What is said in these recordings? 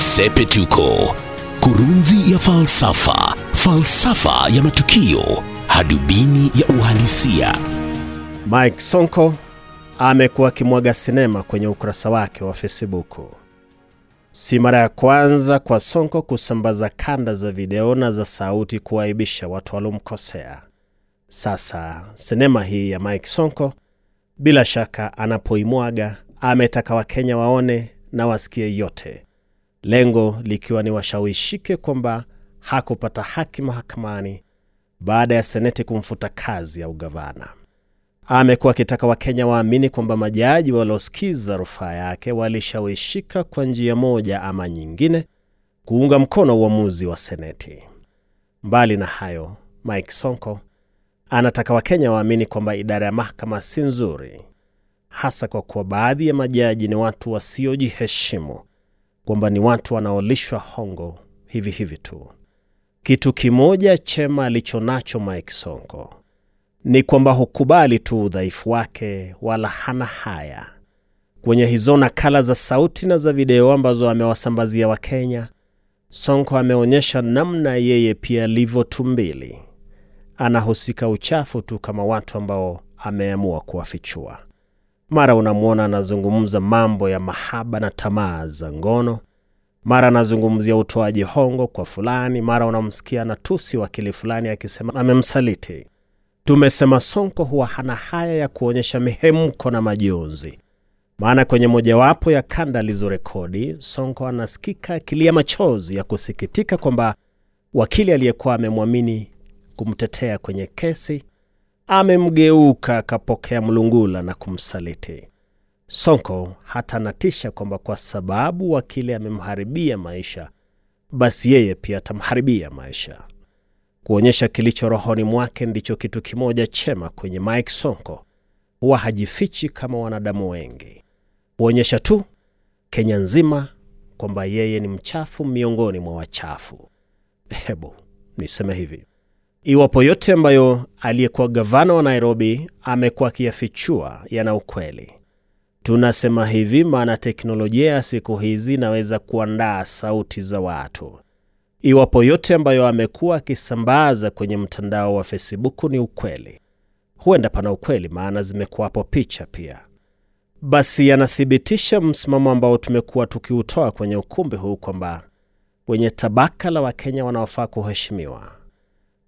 Sepetuko, kurunzi ya falsafa, falsafa ya matukio, hadubini ya uhalisia. Mike Sonko amekuwa akimwaga sinema kwenye ukurasa wake wa Facebook. Si mara ya kwanza kwa Sonko kusambaza kanda za video na za sauti kuwaibisha watu waliomkosea. Sasa sinema hii ya Mike Sonko bila shaka anapoimwaga ametaka Wakenya waone na wasikie yote, lengo likiwa ni washawishike kwamba hakupata haki mahakamani baada ya seneti kumfuta kazi ya ugavana. Amekuwa akitaka Wakenya waamini kwamba majaji waliosikiza rufaa yake walishawishika kwa njia moja ama nyingine kuunga mkono uamuzi wa seneti. Mbali na hayo, Mike Sonko anataka Wakenya waamini kwamba idara ya mahakama si nzuri, hasa kwa kuwa baadhi ya majaji ni watu wasiojiheshimu, kwamba ni watu wanaolishwa hongo hivi hivi tu. Kitu kimoja chema alicho nacho Mike Sonko ni kwamba hukubali tu udhaifu wake, wala hana haya. Kwenye hizo nakala za sauti na za video ambazo amewasambazia Wakenya, Sonko ameonyesha namna yeye pia alivyo tumbili, anahusika uchafu tu kama watu ambao ameamua kuwafichua. Mara unamwona anazungumza mambo ya mahaba na tamaa za ngono, mara anazungumzia utoaji hongo kwa fulani, mara unamsikia na tusi wakili fulani akisema amemsaliti. Tumesema Sonko huwa hana haya ya kuonyesha mihemko na majonzi, maana kwenye mojawapo ya kanda alizorekodi Sonko anasikika akilia machozi ya kusikitika kwamba wakili aliyekuwa amemwamini kumtetea kwenye kesi amemgeuka akapokea mlungula na kumsaliti. Sonko hata anatisha kwamba kwa sababu wakili amemharibia maisha, basi yeye pia atamharibia maisha. Kuonyesha kilicho rohoni mwake ndicho kitu kimoja chema kwenye Mike Sonko. Huwa hajifichi kama wanadamu wengi, huonyesha tu Kenya nzima kwamba yeye ni mchafu miongoni mwa wachafu. Hebu niseme hivi, iwapo yote ambayo aliyekuwa gavana wa Nairobi amekuwa akiyafichua yana ukweli, tunasema hivi maana teknolojia ya siku hizi inaweza kuandaa sauti za watu. Iwapo yote ambayo amekuwa akisambaza kwenye mtandao wa Facebook ni ukweli, huenda pana ukweli, maana zimekuwapo picha pia, basi yanathibitisha msimamo ambao tumekuwa tukiutoa kwenye ukumbi huu kwamba wenye tabaka la Wakenya wanaofaa kuheshimiwa,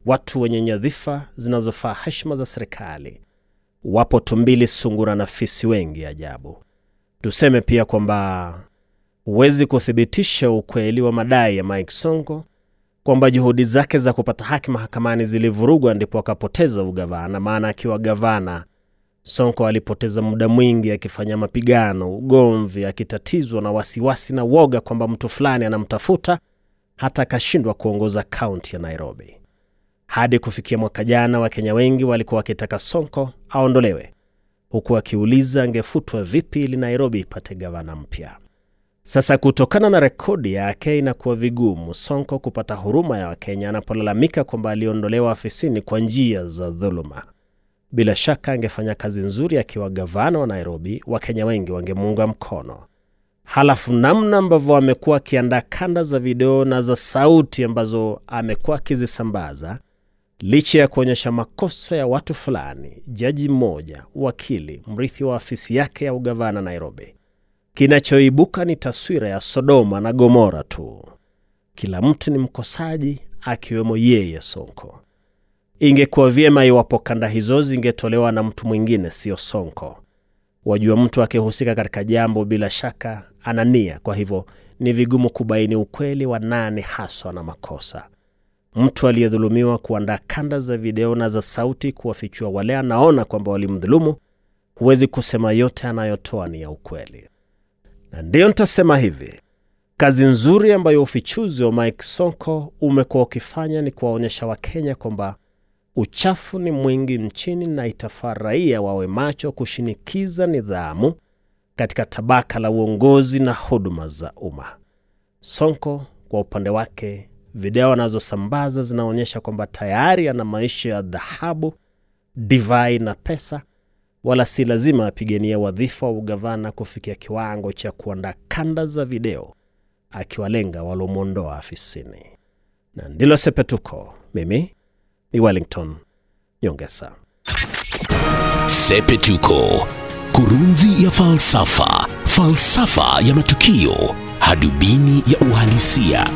watu wenye nyadhifa zinazofaa heshima za serikali, wapo tumbili, sungura na fisi wengi ajabu. Tuseme pia kwamba huwezi kuthibitisha ukweli wa madai ya Mike Sonko kwamba juhudi zake za kupata haki mahakamani zilivurugwa ndipo akapoteza ugavana. Maana akiwa gavana, Sonko alipoteza muda mwingi akifanya mapigano, ugomvi, akitatizwa na wasiwasi na woga kwamba mtu fulani anamtafuta, hata akashindwa kuongoza kaunti ya Nairobi. Hadi kufikia mwaka jana, Wakenya wengi walikuwa wakitaka Sonko aondolewe, huku akiuliza angefutwa vipi ili Nairobi ipate gavana mpya. Sasa kutokana na rekodi yake inakuwa vigumu Sonko kupata huruma ya Wakenya anapolalamika kwamba aliondolewa afisini kwa njia za dhuluma. Bila shaka angefanya kazi nzuri akiwa gavana wa Nairobi, Wakenya wengi wangemuunga mkono. Halafu namna ambavyo amekuwa akiandaa kanda za video na za sauti ambazo amekuwa akizisambaza, licha ya kuonyesha makosa ya watu fulani, jaji mmoja, wakili, mrithi wa afisi yake ya ugavana Nairobi Kinachoibuka ni taswira ya Sodoma na Gomora tu. Kila mtu ni mkosaji, akiwemo yeye Sonko. Ingekuwa vyema iwapo kanda hizo zingetolewa na mtu mwingine, sio Sonko. Wajua, mtu akihusika katika jambo bila shaka ana nia, kwa hivyo ni vigumu kubaini ukweli wa nani haswa na makosa. Mtu aliyedhulumiwa kuandaa kanda za video na za sauti kuwafichua wale anaona kwamba walimdhulumu, huwezi kusema yote anayotoa ni ya ukweli na ndiyo nitasema hivi, kazi nzuri ambayo ufichuzi wa Mike Sonko umekuwa ukifanya ni kuwaonyesha Wakenya kwamba uchafu ni mwingi nchini na itafaa raia wawe macho kushinikiza nidhamu katika tabaka la uongozi na huduma za umma. Sonko kwa upande wake, Video anazosambaza zinaonyesha kwamba tayari ana maisha ya dhahabu, divai na pesa, wala si lazima apigania wadhifa wa ugavana kufikia kiwango cha kuandaa kanda za video akiwalenga walomwondoa afisini. Na ndilo Sepetuko. Mimi ni Wellington Nyongesa. Sepetuko, kurunzi ya falsafa, falsafa ya matukio, hadubini ya uhalisia.